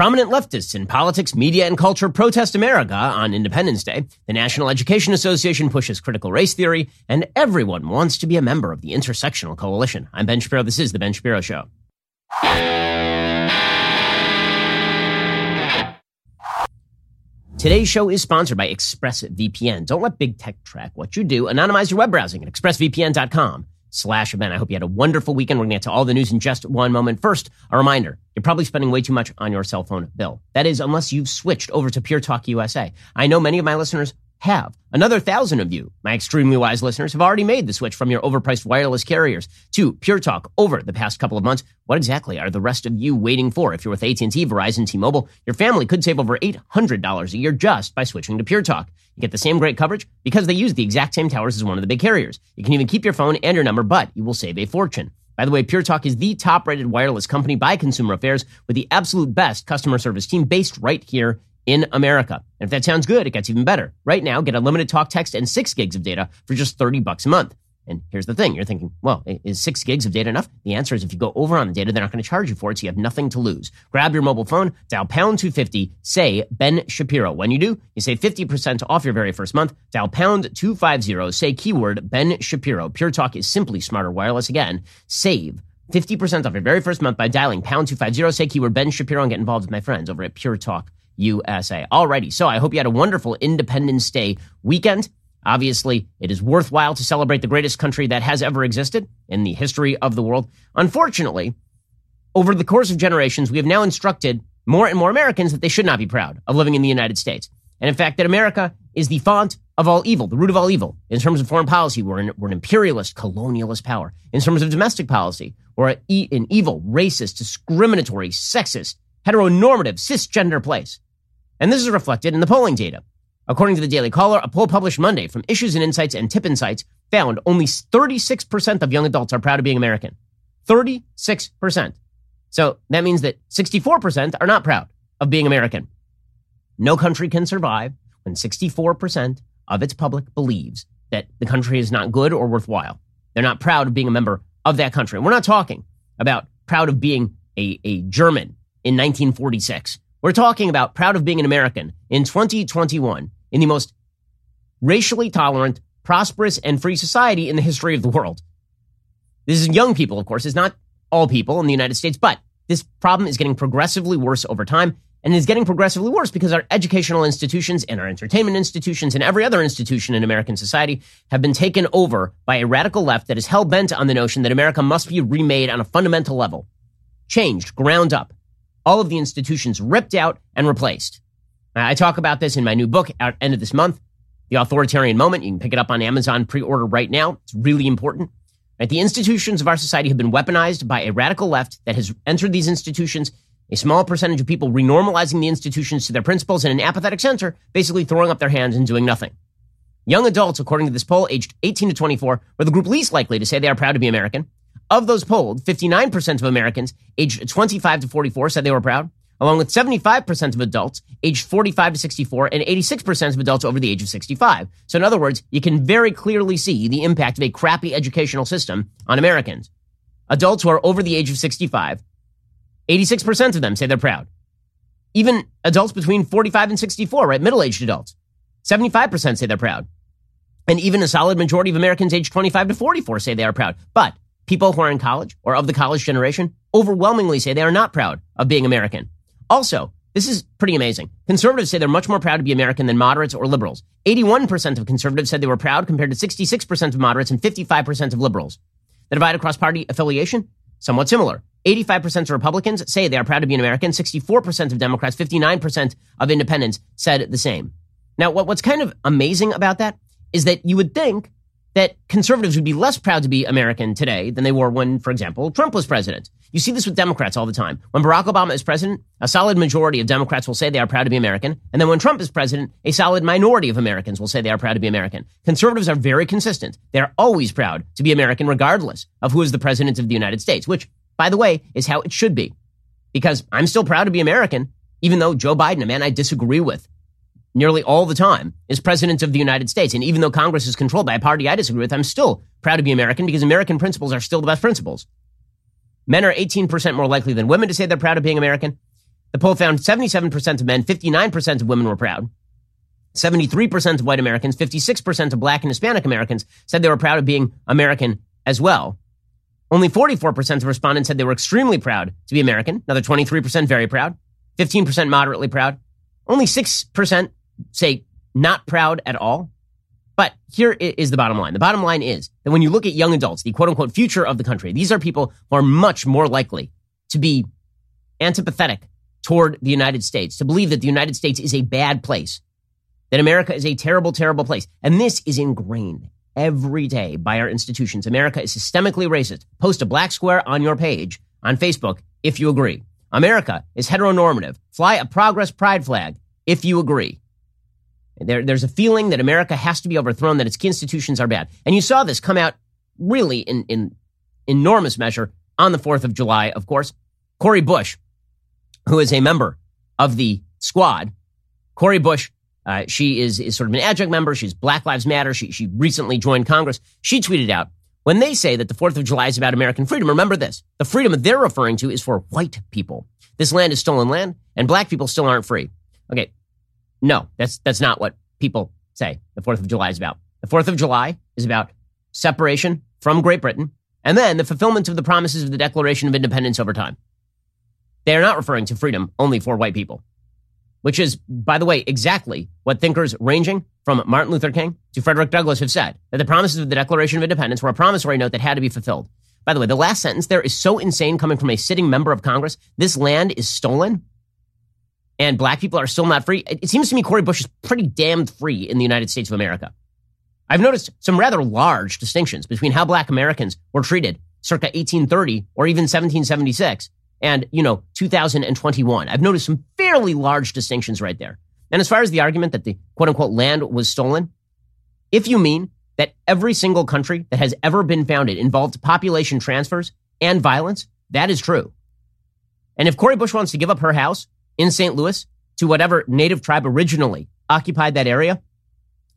Prominent leftists in politics, media, and culture protest America on Independence Day. The National Education Association pushes critical race theory, and everyone wants to be a member of the Intersectional Coalition. I'm Ben Shapiro. This is The Ben Shapiro Show. Today's show is sponsored by ExpressVPN. Don't let big tech track what you do. Anonymize your web browsing at expressvpn.com slash event. I hope you had a wonderful weekend. We're going to get to all the news in just one moment. First, a reminder. You're probably spending way too much on your cell phone bill. That is, unless you've switched over to Pure Talk USA. I know many of my listeners have. Another thousand of you, my extremely wise listeners, have already made the switch from your overpriced wireless carriers to Pure Talk over the past couple of months. What exactly are the rest of you waiting for? If you're with AT&T, Verizon, T-Mobile, your family could save over $800 a year just by switching to Pure Talk. You get the same great coverage because they use the exact same towers as one of the big carriers. You can even keep your phone and your number, but you will save a fortune. By the way, Pure Talk is the top rated wireless company by Consumer Affairs with the absolute best customer service team based right here in America. And if that sounds good, it gets even better. Right now, get unlimited talk, text, and six gigs of data for just 30 bucks a month. And here's the thing. You're thinking, well, is six gigs of data enough? The answer is if you go over on the data, they're not going to charge you for it, so you have nothing to lose. Grab your mobile phone, dial pound 250, say Ben Shapiro. When you do, you save 50% off your very first month. Dial pound 250, say keyword Ben Shapiro. Pure Talk is simply smarter wireless. Again, save 50% off your very first month by dialing pound 250, say keyword Ben Shapiro, and get involved with my friends over at Pure Talk USA. Alrighty, so I hope you had a wonderful Independence Day weekend. Obviously, it is worthwhile to celebrate the greatest country that has ever existed in the history of the world. Unfortunately, over the course of generations, we have now instructed more and more Americans that they should not be proud of living in the United States. And in fact, that America is the font of all evil, the root of all evil. In terms of foreign policy, we're an, we're an imperialist, colonialist power. In terms of domestic policy, we're an evil, racist, discriminatory, sexist, heteronormative, cisgender place. And this is reflected in the polling data. According to the Daily Caller, a poll published Monday from Issues and Insights and TIPP Insights found only 36% of young adults are proud of being American. 36%. So that means that 64% are not proud of being American. No country can survive when 64% of its public believes that the country is not good or worthwhile. They're not proud of being a member of that country. we're not talking about proud of being a, a German in 1946 we're talking about proud of being an American in 2021 in the most racially tolerant, prosperous, and free society in the history of the world. This is young people, of course. It's not all people in the United States, but this problem is getting progressively worse over time and is getting progressively worse because our educational institutions and our entertainment institutions and every other institution in American society have been taken over by a radical left that is hell bent on the notion that America must be remade on a fundamental level, changed, ground up all of the institutions ripped out and replaced. Uh, I talk about this in my new book at end of this month, The Authoritarian Moment. You can pick it up on Amazon pre-order right now. It's really important. Right? The institutions of our society have been weaponized by a radical left that has entered these institutions, a small percentage of people renormalizing the institutions to their principles and an apathetic center basically throwing up their hands and doing nothing. Young adults, according to this poll, aged 18 to 24, were the group least likely to say they are proud to be American. Of those polled, 59% of Americans aged 25 to 44 said they were proud, along with 75% of adults aged 45 to 64 and 86% of adults over the age of 65. So in other words, you can very clearly see the impact of a crappy educational system on Americans. Adults who are over the age of 65, 86% of them say they're proud. Even adults between 45 and 64, right? Middle-aged adults, 75% say they're proud. And even a solid majority of Americans aged 25 to 44 say they are proud. But People who are in college or of the college generation overwhelmingly say they are not proud of being American. Also, this is pretty amazing. Conservatives say they're much more proud to be American than moderates or liberals. 81% of conservatives said they were proud compared to 66% of moderates and 55% of liberals. The divide across party affiliation, somewhat similar. 85% of Republicans say they are proud to be an American. 64% of Democrats, 59% of independents said the same. Now, what's kind of amazing about that is that you would think that conservatives would be less proud to be American today than they were when, for example, Trump was president. You see this with Democrats all the time. When Barack Obama is president, a solid majority of Democrats will say they are proud to be American. And then when Trump is president, a solid minority of Americans will say they are proud to be American. Conservatives are very consistent. They're always proud to be American, regardless of who is the president of the United States, which, by the way, is how it should be. Because I'm still proud to be American, even though Joe Biden, a man I disagree with, nearly all the time is president of the United States. And even though Congress is controlled by a party I disagree with, I'm still proud to be American because American principles are still the best principles. Men are 18% more likely than women to say they're proud of being American. The poll found 77% of men, 59% of women were proud. 73% of white Americans, 56% of black and Hispanic Americans said they were proud of being American as well. Only 44% of respondents said they were extremely proud to be American. Another 23% very proud. 15% moderately proud. Only 6% say not proud at all. But here is the bottom line. The bottom line is that when you look at young adults, the quote unquote future of the country, these are people who are much more likely to be antipathetic toward the United States, to believe that the United States is a bad place, that America is a terrible, terrible place. And this is ingrained every day by our institutions. America is systemically racist. Post a black square on your page on Facebook if you agree. America is heteronormative. Fly a progress pride flag if you agree. There, there's a feeling that America has to be overthrown, that its institutions are bad. And you saw this come out really in, in enormous measure on the 4th of July, of course. Cori Bush, who is a member of the squad, Cori Bush, uh, she is, is sort of an adjunct member. She's Black Lives Matter. She, she recently joined Congress. She tweeted out, when they say that the 4th of July is about American freedom, remember this. The freedom they're referring to is for white people. This land is stolen land, and black people still aren't free. Okay, no, that's that's not what people say the 4th of July is about. The 4th of July is about separation from Great Britain and then the fulfillment of the promises of the Declaration of Independence over time. They are not referring to freedom only for white people, which is, by the way, exactly what thinkers ranging from Martin Luther King to Frederick Douglass have said that the promises of the Declaration of Independence were a promissory note that had to be fulfilled. By the way, the last sentence there is so insane coming from a sitting member of Congress. This land is stolen and black people are still not free. It seems to me Cori Bush is pretty damned free in the United States of America. I've noticed some rather large distinctions between how black Americans were treated circa 1830 or even 1776 and, you know, 2021. I've noticed some fairly large distinctions right there. And as far as the argument that the quote unquote land was stolen, if you mean that every single country that has ever been founded involved population transfers and violence, that is true. And if Cori Bush wants to give up her house in St. Louis to whatever native tribe originally occupied that area,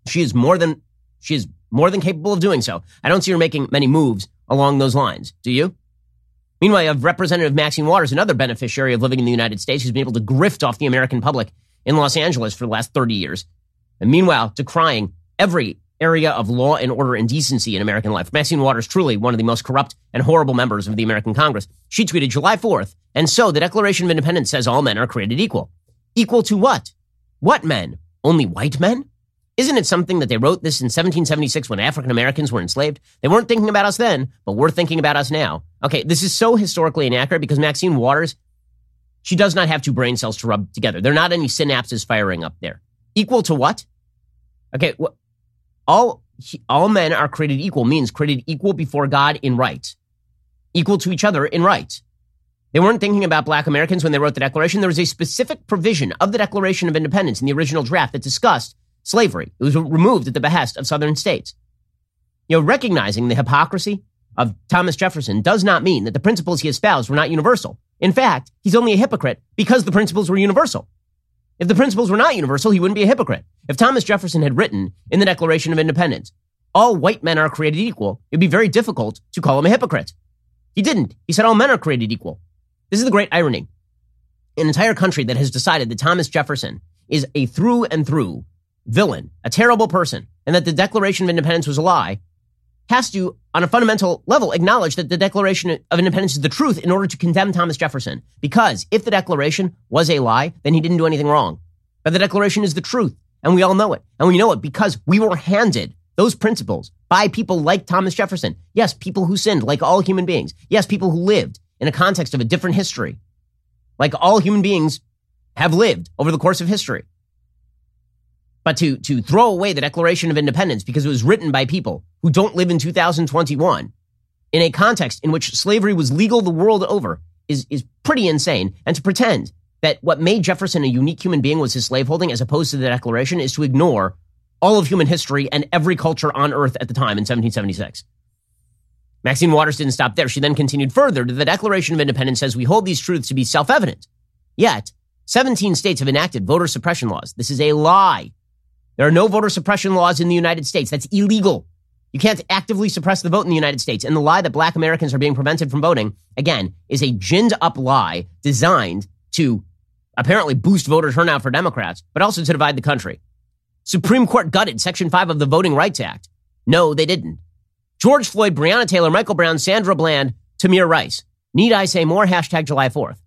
she is more than she is more than capable of doing so. I don't see her making many moves along those lines. Do you? Meanwhile, you have Representative Maxine Waters, another beneficiary of living in the United States, who's been able to grift off the American public in Los Angeles for the last 30 years. And meanwhile, decrying every area of law and order and decency in American life. Maxine Waters, truly one of the most corrupt and horrible members of the American Congress. She tweeted July 4th and so the Declaration of Independence says all men are created equal. Equal to what? What men? Only white men? Isn't it something that they wrote this in 1776 when African Americans were enslaved? They weren't thinking about us then, but we're thinking about us now. Okay, this is so historically inaccurate because Maxine Waters, she does not have two brain cells to rub together. There are not any synapses firing up there. Equal to what? Okay, all all men are created equal means created equal before God in right, equal to each other in right. They weren't thinking about black Americans when they wrote the Declaration. There was a specific provision of the Declaration of Independence in the original draft that discussed slavery. It was removed at the behest of southern states. You know, recognizing the hypocrisy of Thomas Jefferson does not mean that the principles he espoused were not universal. In fact, he's only a hypocrite because the principles were universal. If the principles were not universal, he wouldn't be a hypocrite. If Thomas Jefferson had written in the Declaration of Independence, all white men are created equal, it'd be very difficult to call him a hypocrite. He didn't. He said all men are created equal. This is the great irony. An entire country that has decided that Thomas Jefferson is a through and through villain, a terrible person, and that the Declaration of Independence was a lie, has to, on a fundamental level, acknowledge that the Declaration of Independence is the truth in order to condemn Thomas Jefferson. Because if the Declaration was a lie, then he didn't do anything wrong. But the Declaration is the truth, and we all know it. And we know it because we were handed those principles by people like Thomas Jefferson. Yes, people who sinned, like all human beings. Yes, people who lived in a context of a different history, like all human beings have lived over the course of history. But to, to throw away the Declaration of Independence because it was written by people who don't live in 2021 in a context in which slavery was legal the world over is, is pretty insane. And to pretend that what made Jefferson a unique human being was his slaveholding as opposed to the Declaration is to ignore all of human history and every culture on earth at the time in 1776. Maxine Waters didn't stop there. She then continued further the Declaration of Independence says we hold these truths to be self-evident. Yet, 17 states have enacted voter suppression laws. This is a lie. There are no voter suppression laws in the United States. That's illegal. You can't actively suppress the vote in the United States. And the lie that black Americans are being prevented from voting, again, is a ginned up lie designed to apparently boost voter turnout for Democrats, but also to divide the country. Supreme Court gutted Section 5 of the Voting Rights Act. No, they didn't. George Floyd, Breonna Taylor, Michael Brown, Sandra Bland, Tamir Rice. Need I say more? Hashtag July 4th.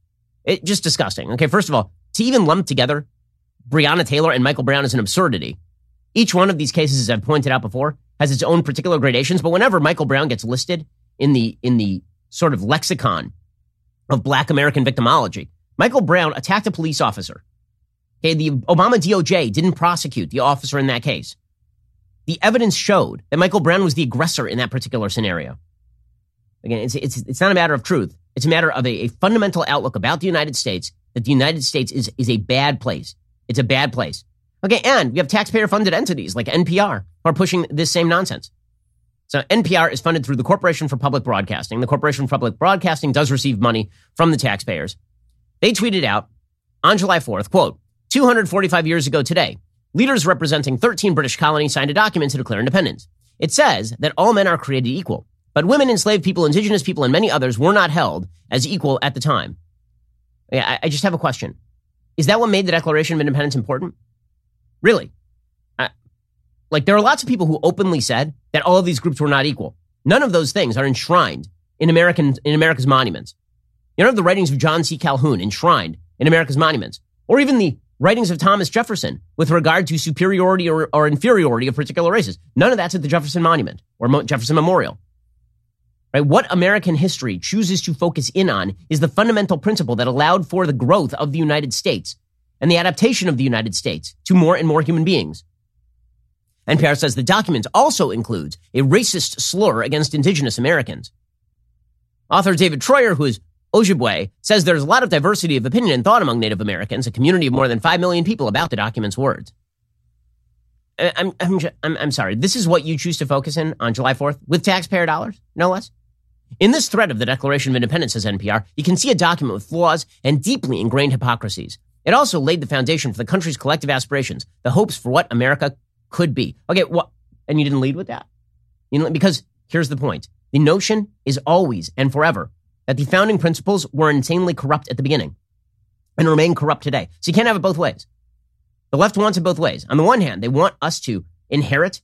It, just disgusting. Okay, first of all, to even lump together Breonna Taylor and Michael Brown is an absurdity. Each one of these cases, as I've pointed out before, has its own particular gradations, but whenever Michael Brown gets listed in the in the sort of lexicon of black American victimology, Michael Brown attacked a police officer. Okay, the Obama DOJ didn't prosecute the officer in that case. The evidence showed that Michael Brown was the aggressor in that particular scenario. Again, it's, it's, it's not a matter of truth. It's a matter of a, a fundamental outlook about the United States that the United States is, is a bad place. It's a bad place. Okay, and we have taxpayer funded entities like NPR who are pushing this same nonsense. So NPR is funded through the Corporation for Public Broadcasting. The Corporation for Public Broadcasting does receive money from the taxpayers. They tweeted out on July 4th, quote, 245 years ago today, leaders representing 13 British colonies signed a document to declare independence. It says that all men are created equal, but women, enslaved people, indigenous people, and many others were not held as equal at the time. I, I just have a question. Is that what made the Declaration of Independence important? Really? I, like, there are lots of people who openly said that all of these groups were not equal. None of those things are enshrined in American in America's monuments. You don't have the writings of John C. Calhoun enshrined in America's monuments, or even the writings of Thomas Jefferson with regard to superiority or, or inferiority of particular races. None of that's at the Jefferson Monument or Mo- Jefferson Memorial. Right? What American history chooses to focus in on is the fundamental principle that allowed for the growth of the United States and the adaptation of the United States to more and more human beings. NPR says the document also includes a racist slur against indigenous Americans. Author David Treuer, who is Ojibwe, says there's a lot of diversity of opinion and thought among Native Americans, a community of more than 5 million people, about the document's words. Uh, I'm, I'm, I'm, I'm sorry. This is what you choose to focus in on July 4th with taxpayer dollars, no less? In this thread of the Declaration of Independence, says NPR, you can see a document with flaws and deeply ingrained hypocrisies. It also laid the foundation for the country's collective aspirations, the hopes for what America could be. Okay, what? And you didn't lead with that? You know, because here's the point. The notion is always and forever that the founding principles were insanely corrupt at the beginning and remain corrupt today. So you can't have it both ways. The left wants it both ways. On the one hand, they want us to inherit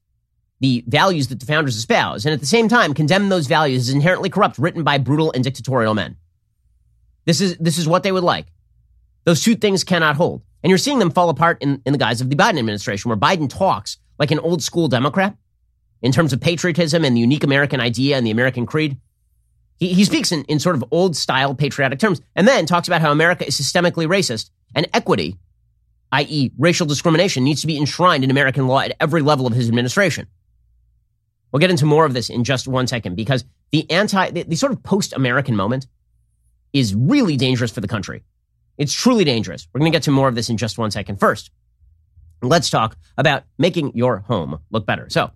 the values that the founders espouse, and at the same time condemn those values as inherently corrupt, written by brutal and dictatorial men. This is, this is what they would like. Those two things cannot hold. And you're seeing them fall apart in, in the guise of the Biden administration, where Biden talks like an old school Democrat in terms of patriotism and the unique American idea and the American creed. He, he speaks in, in sort of old style patriotic terms and then talks about how America is systemically racist and equity, i.e., racial discrimination, needs to be enshrined in American law at every level of his administration. We'll get into more of this in just one second because the anti, the, the sort of post American moment is really dangerous for the country. It's truly dangerous. We're going to get to more of this in just one second. First, let's talk about making your home look better. So, you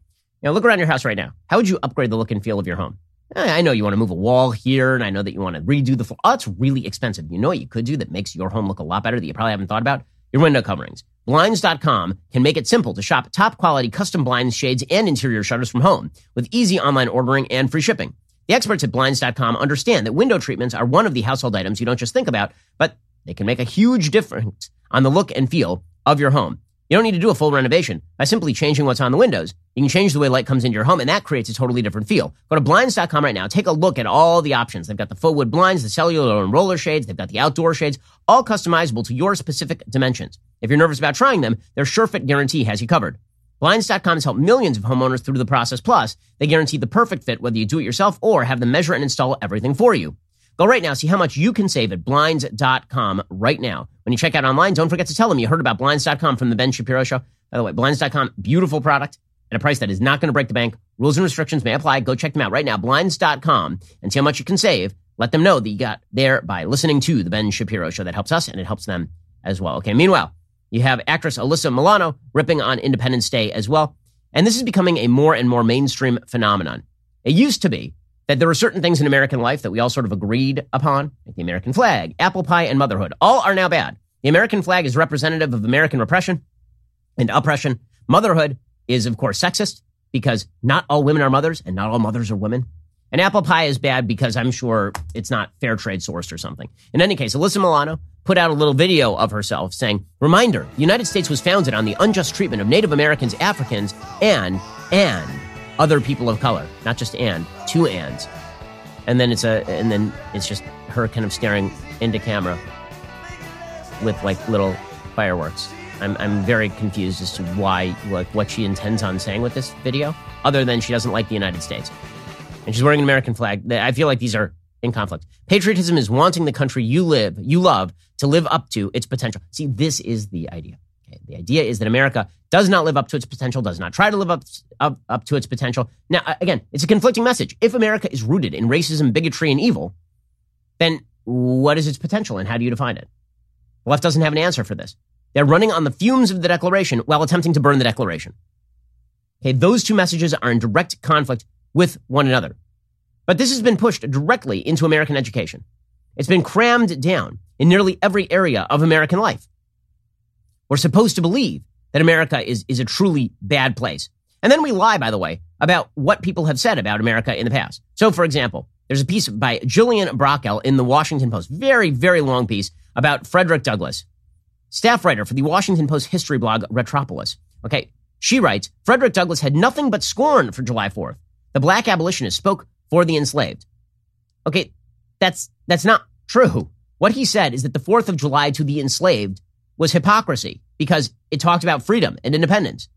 know, look around your house right now. How would you upgrade the look and feel of your home? Eh, I know you want to move a wall here, and I know that you want to redo the floor. Oh, it's really expensive. You know what you could do that makes your home look a lot better that you probably haven't thought about? Your window coverings. Blinds.com can make it simple to shop top quality custom blinds, shades, and interior shutters from home with easy online ordering and free shipping. The experts at Blinds.com understand that window treatments are one of the household items you don't just think about, but they can make a huge difference on the look and feel of your home. You don't need to do a full renovation. By simply changing what's on the windows, you can change the way light comes into your home, and that creates a totally different feel. Go to Blinds.com right now. Take a look at all the options. They've got the faux wood blinds, the cellular and roller shades. They've got the outdoor shades, all customizable to your specific dimensions. If you're nervous about trying them, their SureFit guarantee has you covered. Blinds.com has helped millions of homeowners through the process. Plus, they guarantee the perfect fit whether you do it yourself or have them measure and install everything for you. Go right now. See how much you can save at Blinds.com right now. When you check out online, don't forget to tell them you heard about Blinds.com from the Ben Shapiro Show. By the way, Blinds.com, beautiful product at a price that is not going to break the bank. Rules and restrictions may apply. Go check them out right now. Blinds.com and see how much you can save. Let them know that you got there by listening to the Ben Shapiro Show. That helps us and it helps them as well. Okay. Meanwhile, you have actress Alyssa Milano ripping on Independence Day as well. And this is becoming a more and more mainstream phenomenon. It used to be that there were certain things in American life that we all sort of agreed upon, like the American flag, apple pie, and motherhood. All are now bad. The American flag is representative of American repression and oppression. Motherhood is, of course, sexist because not all women are mothers and not all mothers are women. And apple pie is bad because I'm sure it's not fair trade sourced or something. In any case, Alyssa Milano put out a little video of herself saying, Reminder, the United States was founded on the unjust treatment of Native Americans, Africans, and, and other people of color. Not just and, two ands. And then it's a, and then it's just her kind of staring into camera with like little fireworks. I'm, I'm very confused as to why, like, what she intends on saying with this video, other than she doesn't like the United States. And she's wearing an American flag. I feel like these are in conflict. Patriotism is wanting the country you live, you love, to live up to its potential. See, this is the idea. Okay? The idea is that America does not live up to its potential, does not try to live up, up, up to its potential. Now, again, it's a conflicting message. If America is rooted in racism, bigotry, and evil, then what is its potential and how do you define it? The left doesn't have an answer for this. They're running on the fumes of the Declaration while attempting to burn the Declaration. Okay, those two messages are in direct conflict with one another. But this has been pushed directly into American education. It's been crammed down in nearly every area of American life. We're supposed to believe that America is, is a truly bad place. And then we lie, by the way, about what people have said about America in the past. So, for example, there's a piece by Jillian Brockell in the Washington Post, very, very long piece about Frederick Douglass, staff writer for the Washington Post history blog Retropolis. Okay, she writes Frederick Douglass had nothing but scorn for July 4th. The black abolitionist spoke for the enslaved. Okay, that's that's not true. What he said is that the 4th of July to the enslaved was hypocrisy because it talked about freedom and independence.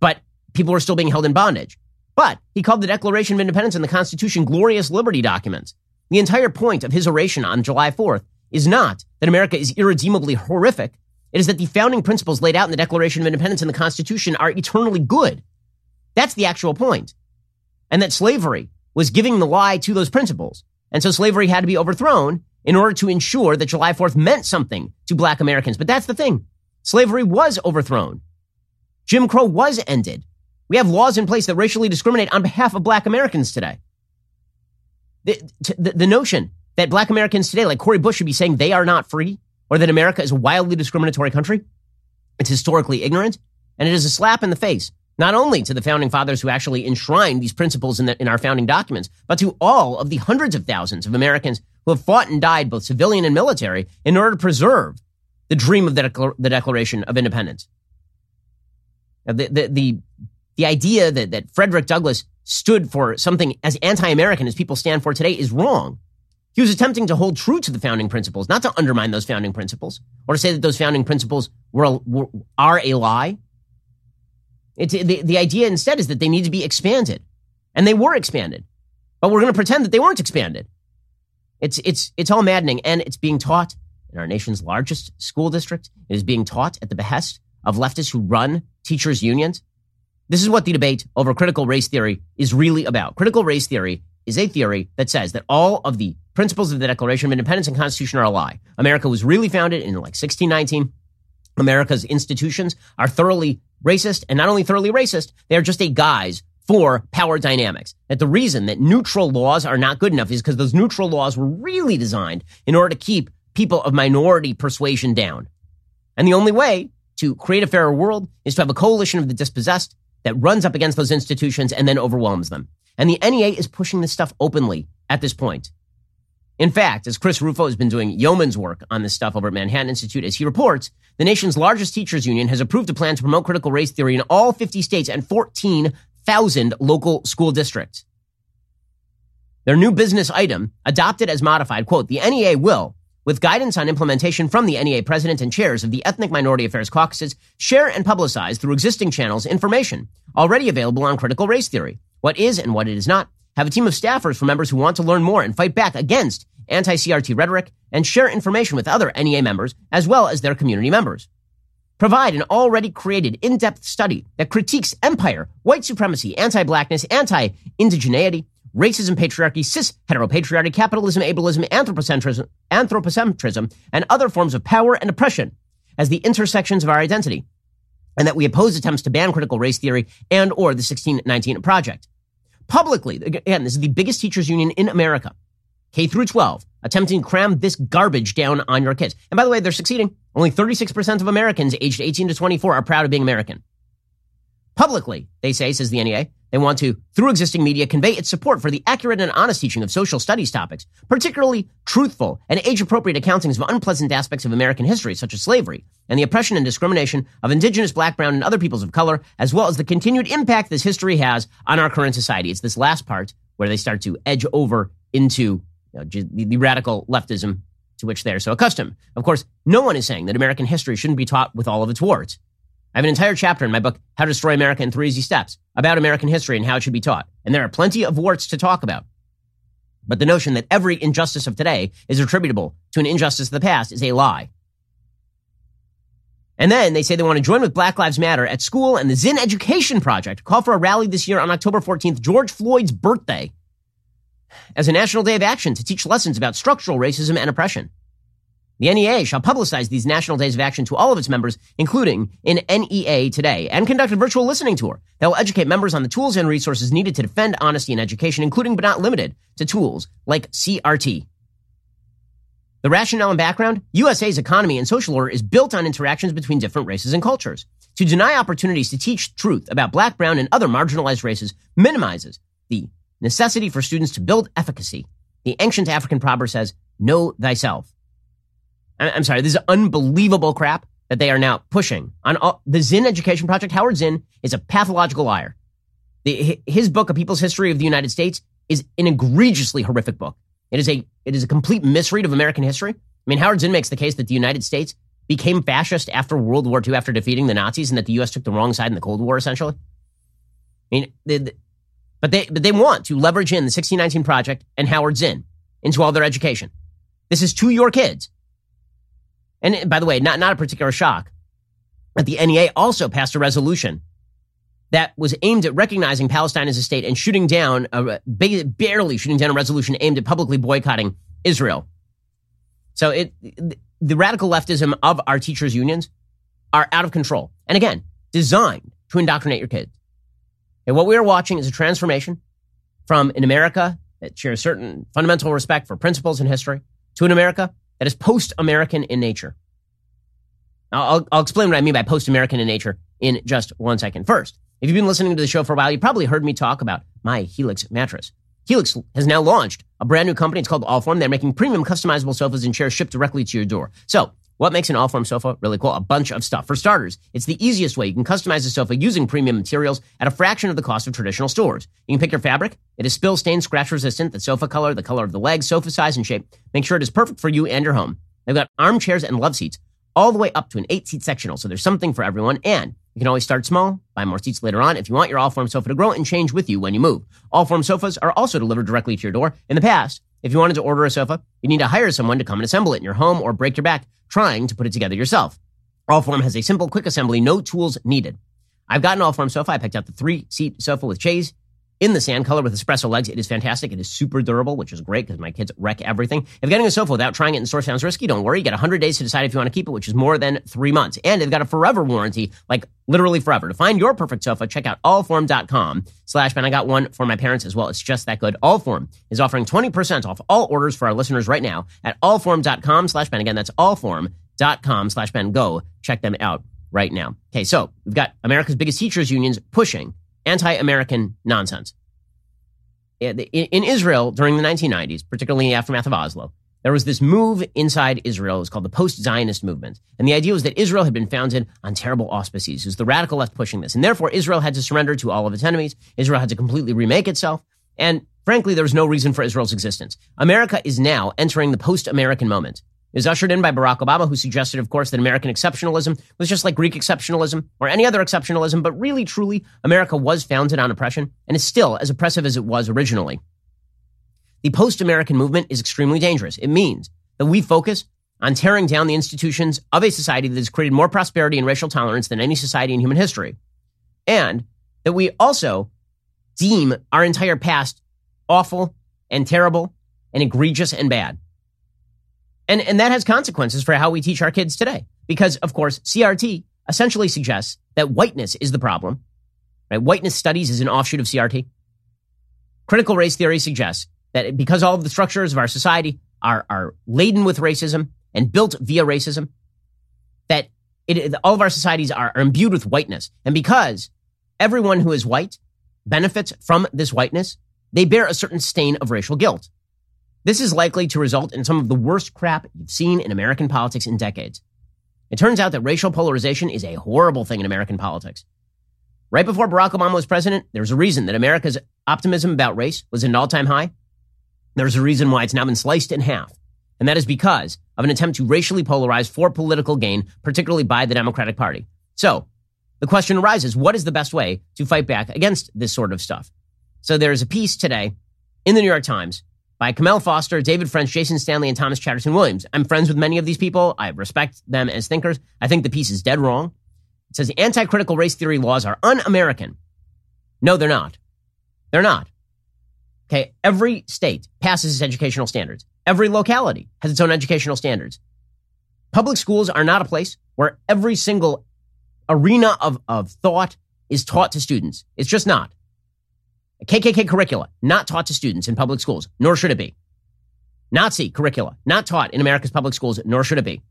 But people were still being held in bondage. But he called the Declaration of Independence and the Constitution glorious liberty documents. The entire point of his oration on July 4th is not that America is irredeemably horrific. It is that the founding principles laid out in the Declaration of Independence and the Constitution are eternally good. That's the actual point. And that slavery was giving the lie to those principles. And so slavery had to be overthrown in order to ensure that July 4th meant something to black Americans. But that's the thing. Slavery was overthrown. Jim Crow was ended. We have laws in place that racially discriminate on behalf of black Americans today. The, the, the notion that black Americans today, like Cori Bush, should be saying they are not free or that America is a wildly discriminatory country, it's historically ignorant and it is a slap in the face not only to the founding fathers who actually enshrined these principles in, the, in our founding documents, but to all of the hundreds of thousands of Americans who have fought and died, both civilian and military, in order to preserve the dream of the, the Declaration of Independence. The, the, the, the idea that, that Frederick Douglass stood for something as anti American as people stand for today is wrong. He was attempting to hold true to the founding principles, not to undermine those founding principles or to say that those founding principles were, were are a lie. The, the idea instead is that they need to be expanded. And they were expanded. But we're going to pretend that they weren't expanded. It's, it's, it's all maddening. And it's being taught in our nation's largest school district. It is being taught at the behest of leftists who run teachers' unions. This is what the debate over critical race theory is really about. Critical race theory is a theory that says that all of the principles of the Declaration of Independence and Constitution are a lie. America was really founded in like 1619. America's institutions are thoroughly racist, and not only thoroughly racist, they're just a guise for power dynamics. That the reason that neutral laws are not good enough is because those neutral laws were really designed in order to keep people of minority persuasion down. And the only way to create a fairer world is to have a coalition of the dispossessed that runs up against those institutions and then overwhelms them. And the NEA is pushing this stuff openly at this point. In fact, as Chris Rufo has been doing yeoman's work on this stuff over at Manhattan Institute, as he reports, the nation's largest teachers union has approved a plan to promote critical race theory in all 50 states and 14,000 local school districts. Their new business item, adopted as modified, quote, the NEA will, with guidance on implementation from the NEA president and chairs of the Ethnic Minority Affairs caucuses, share and publicize through existing channels information already available on critical race theory, what is and what it is not, have a team of staffers for members who want to learn more and fight back against anti-CRT rhetoric and share information with other NEA members as well as their community members. Provide an already created in-depth study that critiques empire, white supremacy, anti-blackness, anti-indigeneity, racism, patriarchy, cis heteropatriarchy, capitalism, ableism, anthropocentrism, anthropocentrism, and other forms of power and oppression as the intersections of our identity, and that we oppose attempts to ban critical race theory and or the 1619 project publicly. Again, this is the biggest teachers union in America, K through 12, attempting to cram this garbage down on your kids. And by the way, they're succeeding. Only 36% of Americans aged 18 to 24 are proud of being American. Publicly, they say, says the NEA, They want to, through existing media, convey its support for the accurate and honest teaching of social studies topics, particularly truthful and age appropriate accountings of unpleasant aspects of American history, such as slavery, and the oppression and discrimination of indigenous, black, brown, and other peoples of color, as well as the continued impact this history has on our current society. It's this last part where they start to edge over into you know, the radical leftism to which they are so accustomed. Of course, no one is saying that American history shouldn't be taught with all of its warts. I have an entire chapter in my book, How to Destroy America in Three Easy Steps, about American history and how it should be taught. And there are plenty of warts to talk about. But the notion that every injustice of today is attributable to an injustice of the past is a lie. And then they say they want to join with Black Lives Matter at school and the Zinn Education Project call for a rally this year on October 14th, George Floyd's birthday, as a national day of action to teach lessons about structural racism and oppression. The NEA shall publicize these national days of action to all of its members, including in NEA Today, and conduct a virtual listening tour that will educate members on the tools and resources needed to defend honesty in education, including but not limited to tools like CRT. The rationale and background USA's economy and social order is built on interactions between different races and cultures. To deny opportunities to teach truth about black, brown, and other marginalized races minimizes the necessity for students to build efficacy. The ancient African proverb says, Know thyself. I'm sorry, this is unbelievable crap that they are now pushing on all, the Zinn Education Project. Howard Zinn is a pathological liar. The, his book, A People's History of the United States, is an egregiously horrific book. It is a it is a complete misread of American history. I mean, Howard Zinn makes the case that the United States became fascist after World War II, after defeating the Nazis, and that the U.S. took the wrong side in the Cold War, essentially. I mean, they, they, but they but they want to leverage in the 1619 Project and Howard Zinn into all their education. This is to your kids. And by the way, not, not a particular shock, but the NEA also passed a resolution that was aimed at recognizing Palestine as a state and shooting down, a, barely shooting down a resolution aimed at publicly boycotting Israel. So it, the radical leftism of our teachers' unions are out of control. And again, designed to indoctrinate your kids. And what we are watching is a transformation from an America that shares certain fundamental respect for principles and history to an America that is post American in nature. I'll, I'll explain what I mean by post American in nature in just one second. First, if you've been listening to the show for a while, you probably heard me talk about my Helix mattress. Helix has now launched a brand new company. It's called Allform. They're making premium customizable sofas and chairs shipped directly to your door. So what makes an Allform sofa really cool? A bunch of stuff. For starters, it's the easiest way you can customize a sofa using premium materials at a fraction of the cost of traditional stores. You can pick your fabric. It is spill, stain, scratch resistant, the sofa color, the color of the legs, sofa size and shape. Make sure it is perfect for you and your home. They've got armchairs and love seats all the way up to an eight seat sectional. So there's something for everyone. And you can always start small, buy more seats later on if you want your Allform sofa to grow and change with you when you move. Allform sofas are also delivered directly to your door. In the past, if you wanted to order a sofa, you need to hire someone to come and assemble it in your home or break your back trying to put it together yourself. Allform has a simple, quick assembly, no tools needed. I've got an Allform sofa. I picked out the three seat sofa with chaise in the sand color with espresso legs. It is fantastic. It is super durable, which is great because my kids wreck everything. If getting a sofa without trying it in store sounds risky, don't worry. You get 100 days to decide if you want to keep it, which is more than three months. And they've got a forever warranty, like literally forever. To find your perfect sofa, check out allform.com slash Ben. I got one for my parents as well. It's just that good. Allform is offering 20% off all orders for our listeners right now at allform.com slash Ben. Again, that's allform.com slash Ben. Go check them out right now. Okay, so we've got America's biggest teachers unions pushing anti-American nonsense. In Israel during the 1990s, particularly in the aftermath of Oslo, there was this move inside Israel. It was called the post-Zionist movement. And the idea was that Israel had been founded on terrible auspices. It was the radical left pushing this. And therefore, Israel had to surrender to all of its enemies. Israel had to completely remake itself. And frankly, there was no reason for Israel's existence. America is now entering the post-American moment is ushered in by Barack Obama, who suggested, of course, that American exceptionalism was just like Greek exceptionalism or any other exceptionalism, but really, truly, America was founded on oppression and is still as oppressive as it was originally. The post American movement is extremely dangerous. It means that we focus on tearing down the institutions of a society that has created more prosperity and racial tolerance than any society in human history. And that we also deem our entire past awful and terrible and egregious and bad. And, and that has consequences for how we teach our kids today. Because, of course, CRT essentially suggests that whiteness is the problem. Right? Whiteness studies is an offshoot of CRT. Critical race theory suggests that because all of the structures of our society are, are laden with racism and built via racism, that it, all of our societies are, are imbued with whiteness. And because everyone who is white benefits from this whiteness, they bear a certain stain of racial guilt. This is likely to result in some of the worst crap you've seen in American politics in decades. It turns out that racial polarization is a horrible thing in American politics. Right before Barack Obama was president, there's a reason that America's optimism about race was at an all time high. There's a reason why it's now been sliced in half. And that is because of an attempt to racially polarize for political gain, particularly by the Democratic Party. So the question arises what is the best way to fight back against this sort of stuff? So there's a piece today in the New York Times by Kmele Foster, David French, Jason Stanley, and Thomas Chatterton Williams. I'm friends with many of these people. I respect them as thinkers. I think the piece is dead wrong. It says anti critical race theory laws are un American. No, they're not. They're not. Okay. Every state passes its educational standards. Every locality has its own educational standards. Public schools are not a place where every single arena of, of thought is taught to students. It's just not. KKK curricula, not taught to students in public schools, nor should it be. Nazi curricula, not taught in America's public schools, nor should it be.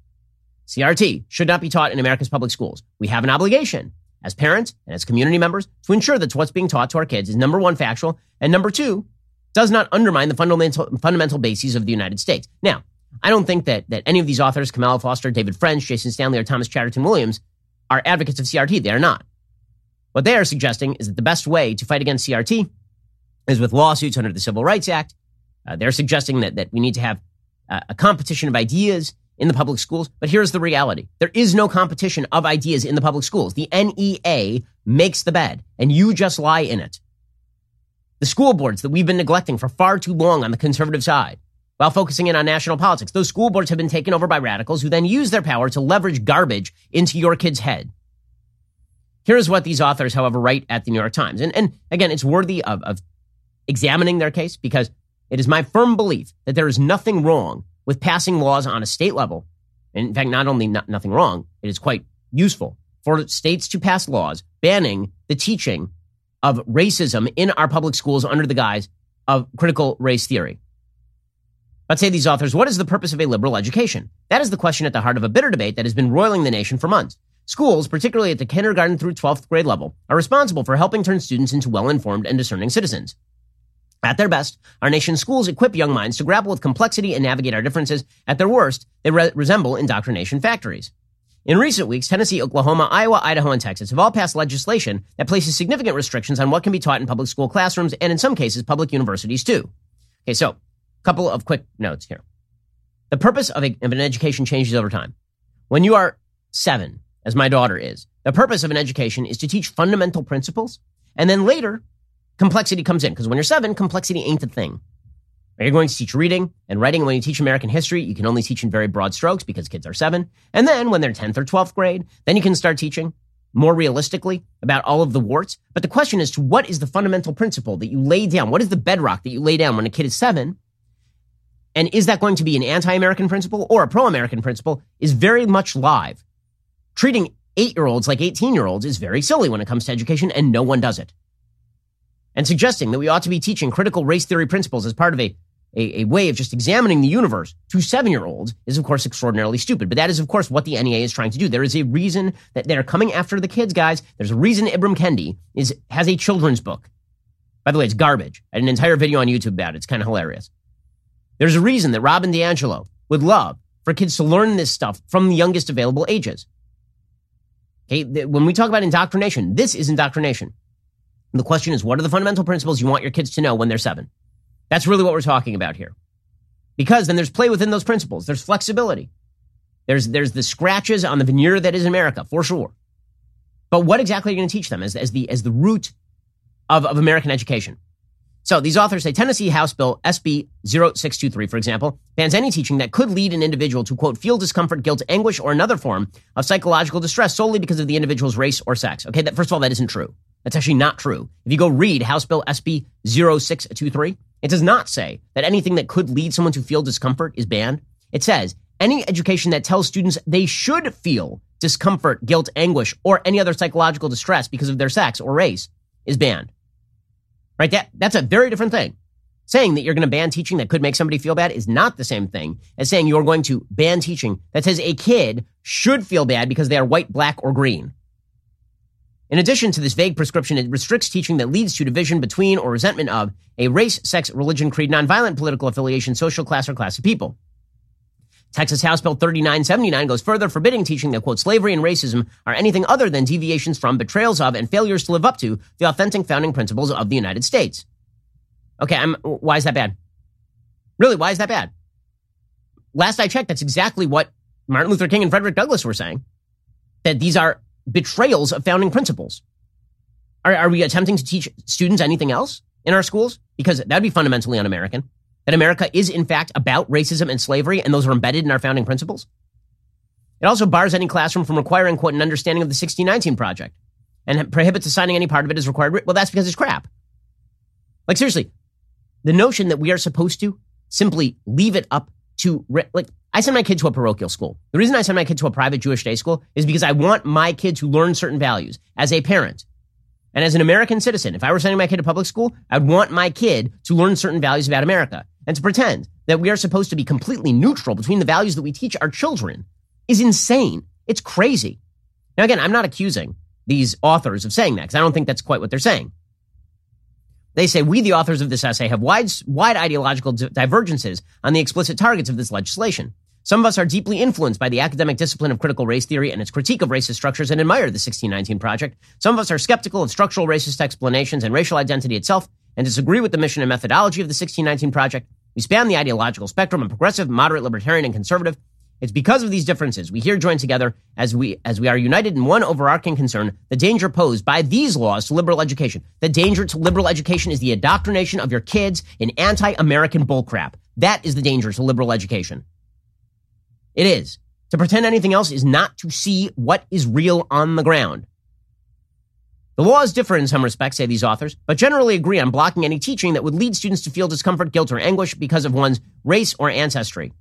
CRT should not be taught in America's public schools. We have an obligation as parents and as community members to ensure that what's being taught to our kids is number one, factual, and number two, does not undermine the fundamental, fundamental bases of the United States. Now, I don't think that, that any of these authors, Kamala Foster, David French, Jason Stanley, or Thomas Chatterton Williams, are advocates of CRT. They are not. What they are suggesting is that the best way to fight against CRT is with lawsuits under the Civil Rights Act. Uh, they're suggesting that, that we need to have uh, a competition of ideas in the public schools. But here's the reality. There is no competition of ideas in the public schools. The NEA makes the bed and you just lie in it. The school boards that we've been neglecting for far too long on the conservative side while focusing in on national politics. Those school boards have been taken over by radicals who then use their power to leverage garbage into your kid's head. Here's what these authors, however, write at the New York Times. And, and again, it's worthy of, of examining their case because it is my firm belief that there is nothing wrong with passing laws on a state level. And in fact, not only not, nothing wrong, it is quite useful for states to pass laws banning the teaching of racism in our public schools under the guise of critical race theory. But say these authors, what is the purpose of a liberal education? That is the question at the heart of a bitter debate that has been roiling the nation for months. Schools, particularly at the kindergarten through 12th grade level, are responsible for helping turn students into well informed and discerning citizens. At their best, our nation's schools equip young minds to grapple with complexity and navigate our differences. At their worst, they re- resemble indoctrination factories. In recent weeks, Tennessee, Oklahoma, Iowa, Idaho, and Texas have all passed legislation that places significant restrictions on what can be taught in public school classrooms and, in some cases, public universities too. Okay, so a couple of quick notes here. The purpose of, a, of an education changes over time. When you are seven, as my daughter is, the purpose of an education is to teach fundamental principles. And then later, complexity comes in. Because when you're seven, complexity ain't a thing. You're going to teach reading and writing. When you teach American history, you can only teach in very broad strokes because kids are seven. And then when they're 10th or 12th grade, then you can start teaching more realistically about all of the warts. But the question is what is the fundamental principle that you lay down? What is the bedrock that you lay down when a kid is seven? And is that going to be an anti-American principle or a pro-American principle is very much live. Treating eight-year-olds like 18-year-olds is very silly when it comes to education and no one does it. And suggesting that we ought to be teaching critical race theory principles as part of a, a, a way of just examining the universe to seven-year-olds is of course extraordinarily stupid. But that is of course what the NEA is trying to do. There is a reason that they're coming after the kids, guys. There's a reason Ibram Kendi is, has a children's book. By the way, it's garbage. I had an entire video on YouTube about it. It's kind of hilarious. There's a reason that Robin DiAngelo would love for kids to learn this stuff from the youngest available ages. Okay, when we talk about indoctrination, this is indoctrination. And the question is, what are the fundamental principles you want your kids to know when they're seven? That's really what we're talking about here. Because then there's play within those principles. There's flexibility. There's, there's the scratches on the veneer that is America, for sure. But what exactly are you going to teach them as, as, the, as the root of, of American education? So these authors say Tennessee House Bill SB 0623, for example, bans any teaching that could lead an individual to, quote, feel discomfort, guilt, anguish, or another form of psychological distress solely because of the individual's race or sex. Okay, that, first of all, that isn't true. That's actually not true. If you go read House Bill SB 0623, it does not say that anything that could lead someone to feel discomfort is banned. It says any education that tells students they should feel discomfort, guilt, anguish, or any other psychological distress because of their sex or race is banned right? That, that's a very different thing. Saying that you're going to ban teaching that could make somebody feel bad is not the same thing as saying you're going to ban teaching that says a kid should feel bad because they are white, black, or green. In addition to this vague prescription, it restricts teaching that leads to division between or resentment of a race, sex, religion, creed, nonviolent political affiliation, social class, or class of people. Texas House Bill 3979 goes further, forbidding teaching that, quote, slavery and racism are anything other than deviations from, betrayals of, and failures to live up to the authentic founding principles of the United States. Okay, I'm, why is that bad? Really, why is that bad? Last I checked, that's exactly what Martin Luther King and Frederick Douglass were saying. That these are betrayals of founding principles. Are, are we attempting to teach students anything else in our schools? Because that'd be fundamentally un American. That America is, in fact, about racism and slavery, and those are embedded in our founding principles. It also bars any classroom from requiring, quote, an understanding of the 1619 Project and prohibits assigning any part of it as required. Well, that's because it's crap. Like, seriously, the notion that we are supposed to simply leave it up to, like, I send my kid to a parochial school. The reason I send my kid to a private Jewish day school is because I want my kid to learn certain values as a parent. And as an American citizen, if I were sending my kid to public school, I'd want my kid to learn certain values about America. And to pretend that we are supposed to be completely neutral between the values that we teach our children is insane. It's crazy. Now, again, I'm not accusing these authors of saying that because I don't think that's quite what they're saying. They say we, the authors of this essay, have wide, wide ideological divergences on the explicit targets of this legislation. Some of us are deeply influenced by the academic discipline of critical race theory and its critique of racist structures and admire the 1619 Project. Some of us are skeptical of structural racist explanations and racial identity itself and disagree with the mission and methodology of the 1619 Project. We span the ideological spectrum of progressive, moderate, libertarian, and conservative. It's because of these differences we here join together as we as we are united in one overarching concern: the danger posed by these laws to liberal education. The danger to liberal education is the indoctrination of your kids in anti-American bullcrap. That is the danger to liberal education. It is. To pretend anything else is not to see what is real on the ground. The laws differ in some respects, say these authors, but generally agree on blocking any teaching that would lead students to feel discomfort, guilt, or anguish because of one's race or ancestry.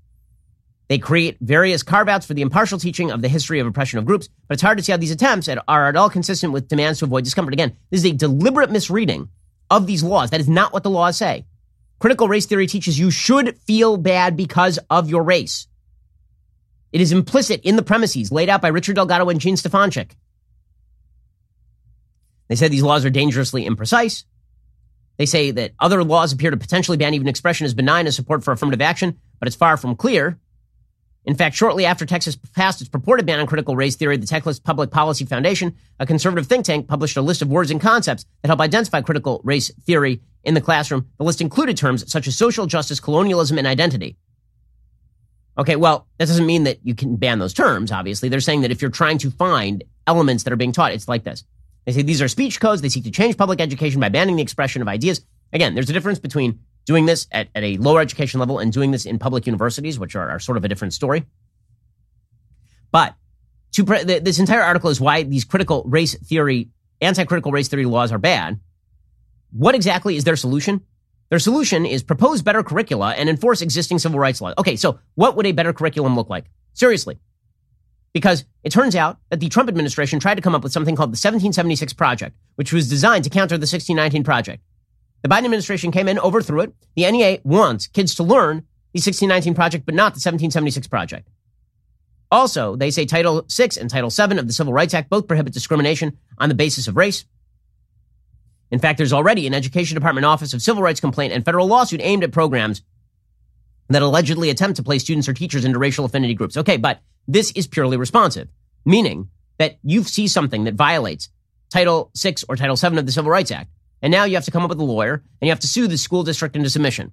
They create various carve outs for the impartial teaching of the history of oppression of groups, but it's hard to see how these attempts are at all consistent with demands to avoid discomfort. Again, this is a deliberate misreading of these laws. That is not what the laws say. Critical race theory teaches you should feel bad because of your race. It is implicit in the premises laid out by Richard Delgado and Jean Stefancic. They say these laws are dangerously imprecise. They say that other laws appear to potentially ban even expression as benign as support for affirmative action, but it's far from clear. In fact, shortly after Texas passed its purported ban on critical race theory, the Texas Public Policy Foundation, a conservative think tank, published a list of words and concepts that help identify critical race theory in the classroom. The list included terms such as social justice, colonialism, and identity. Okay, well, that doesn't mean that you can ban those terms, obviously. They're saying that if you're trying to find elements that are being taught, it's like this. They say these are speech codes. They seek to change public education by banning the expression of ideas. Again, there's a difference between doing this at, at a lower education level and doing this in public universities, which are, are sort of a different story. But to this entire article is why these critical race theory, anti-critical race theory laws are bad. What exactly is their solution? Their solution is propose better curricula and enforce existing civil rights laws. Okay, so what would a better curriculum look like? Seriously. Because it turns out that the Trump administration tried to come up with something called the 1776 Project, which was designed to counter the 1619 Project. The Biden administration came in, overthrew it. The NEA wants kids to learn the 1619 Project, but not the 1776 Project. Also, they say Title VI and Title VII of the Civil Rights Act both prohibit discrimination on the basis of race. In fact, there's already an Education Department Office of Civil Rights complaint and federal lawsuit aimed at programs that allegedly attempt to place students or teachers into racial affinity groups. Okay, but this is purely responsive, meaning that you see something that violates Title VI or Title VII of the Civil Rights Act, and now you have to come up with a lawyer and you have to sue the school district into submission.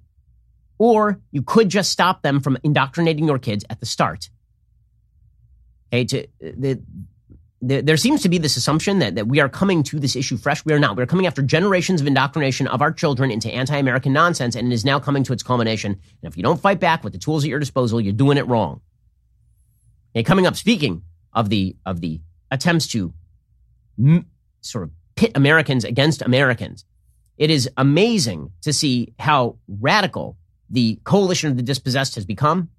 Or you could just stop them from indoctrinating your kids at the start. Okay, to uh, the there, seems to be this assumption that, that we are coming to this issue fresh. We are not. We're coming after generations of indoctrination of our children into anti American nonsense, and it is now coming to its culmination. And if you don't fight back with the tools at your disposal, you're doing it wrong. Coming up, speaking of the, of the attempts to m- sort of pit Americans against Americans, it is amazing to see how radical the coalition of the dispossessed has become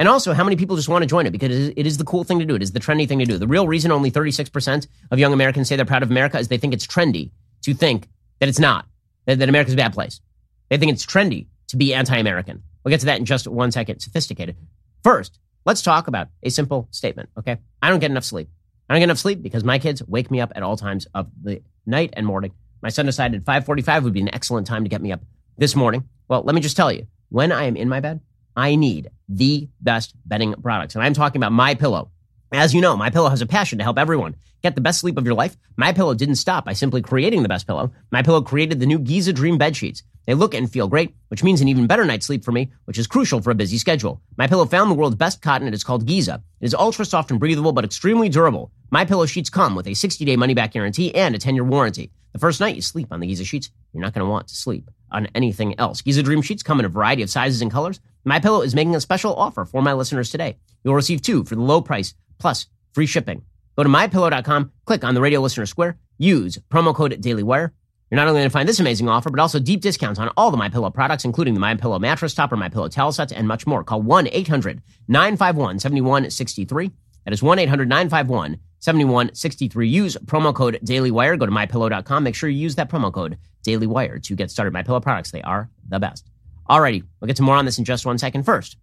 and also, how many people just want to join it because it is the cool thing to do. It is the trendy thing to do. The real reason only 36% of young Americans say they're proud of America is they think it's trendy to think that it's not, that, that America's a bad place. They think it's trendy to be anti American. We'll get to that in just one second. Sophisticated. First, let's talk about a simple statement, okay? I don't get enough sleep. I don't get enough sleep because my kids wake me up at all times of the night and morning. My son decided 5:45 would be an excellent time to get me up this morning. Well, let me just tell you, when I am in my bed, I need the best bedding products, and I'm talking about My Pillow. As you know, My Pillow has a passion to help everyone get the best sleep of your life. My Pillow didn't stop by simply creating the best pillow. My Pillow created the new Giza Dream bed sheets. They look and feel great, which means an even better night's sleep for me, which is crucial for a busy schedule. My Pillow found the world's best cotton and it's called Giza. It is ultra soft and breathable, but extremely durable. My Pillow sheets come with a 60-day money-back guarantee and a 10-year warranty. The first night you sleep on the Giza sheets, you're not going to want to sleep on anything else. Giza Dream sheets come in a variety of sizes and colors. My Pillow is making a special offer for my listeners today. You'll receive two for the low price plus free shipping. Go to mypillow.com, click on the radio listener square, use promo code DailyWire. You're not only going to find this amazing offer, but also deep discounts on all the MyPillow products, including the MyPillow mattress topper, MyPillow towel sets, and much more. Call 1-800-951-7163. That is 1-800-951-7163. Use promo code DailyWire. Go to mypillow.com. Make sure you use that promo code DailyWire to get started. MyPillow products, they are the best. Alrighty, we'll get to more on this in just one second. First,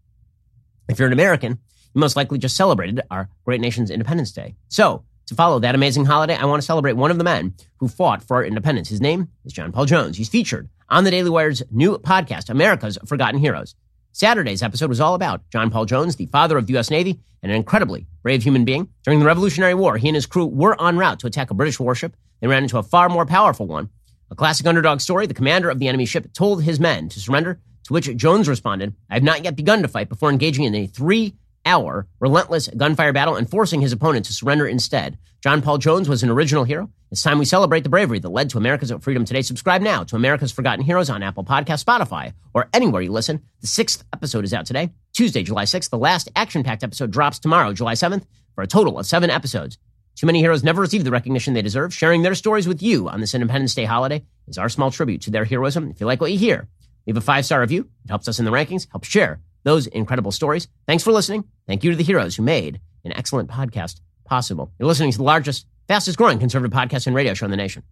if you're an American, you most likely just celebrated our great nation's Independence Day. So, to follow that amazing holiday, I want to celebrate one of the men who fought for our independence. His name is John Paul Jones. He's featured on the Daily Wire's new podcast, America's Forgotten Heroes. Saturday's episode was all about John Paul Jones, the father of the U.S. Navy and an incredibly brave human being. During the Revolutionary War, he and his crew were en route to attack a British warship. They ran into a far more powerful one. A classic underdog story. The commander of the enemy ship told his men to surrender, to which Jones responded, I have not yet begun to fight before engaging in a three hour relentless gunfire battle and forcing his opponent to surrender instead. John Paul Jones was an original hero. It's time we celebrate the bravery that led to America's freedom today. Subscribe now to America's Forgotten Heroes on Apple Podcast, Spotify, or anywhere you listen. The sixth episode is out today, Tuesday, July 6th. The last action packed episode drops tomorrow, July 7th, for a total of seven episodes. Too many heroes never receive the recognition they deserve. Sharing their stories with you on this Independence Day holiday is our small tribute to their heroism. If you like what you hear, leave a five star review. It helps us in the rankings, helps share those incredible stories. Thanks for listening. Thank you to the heroes who made an excellent podcast possible. You're listening to the largest, fastest growing conservative podcast and radio show in the nation.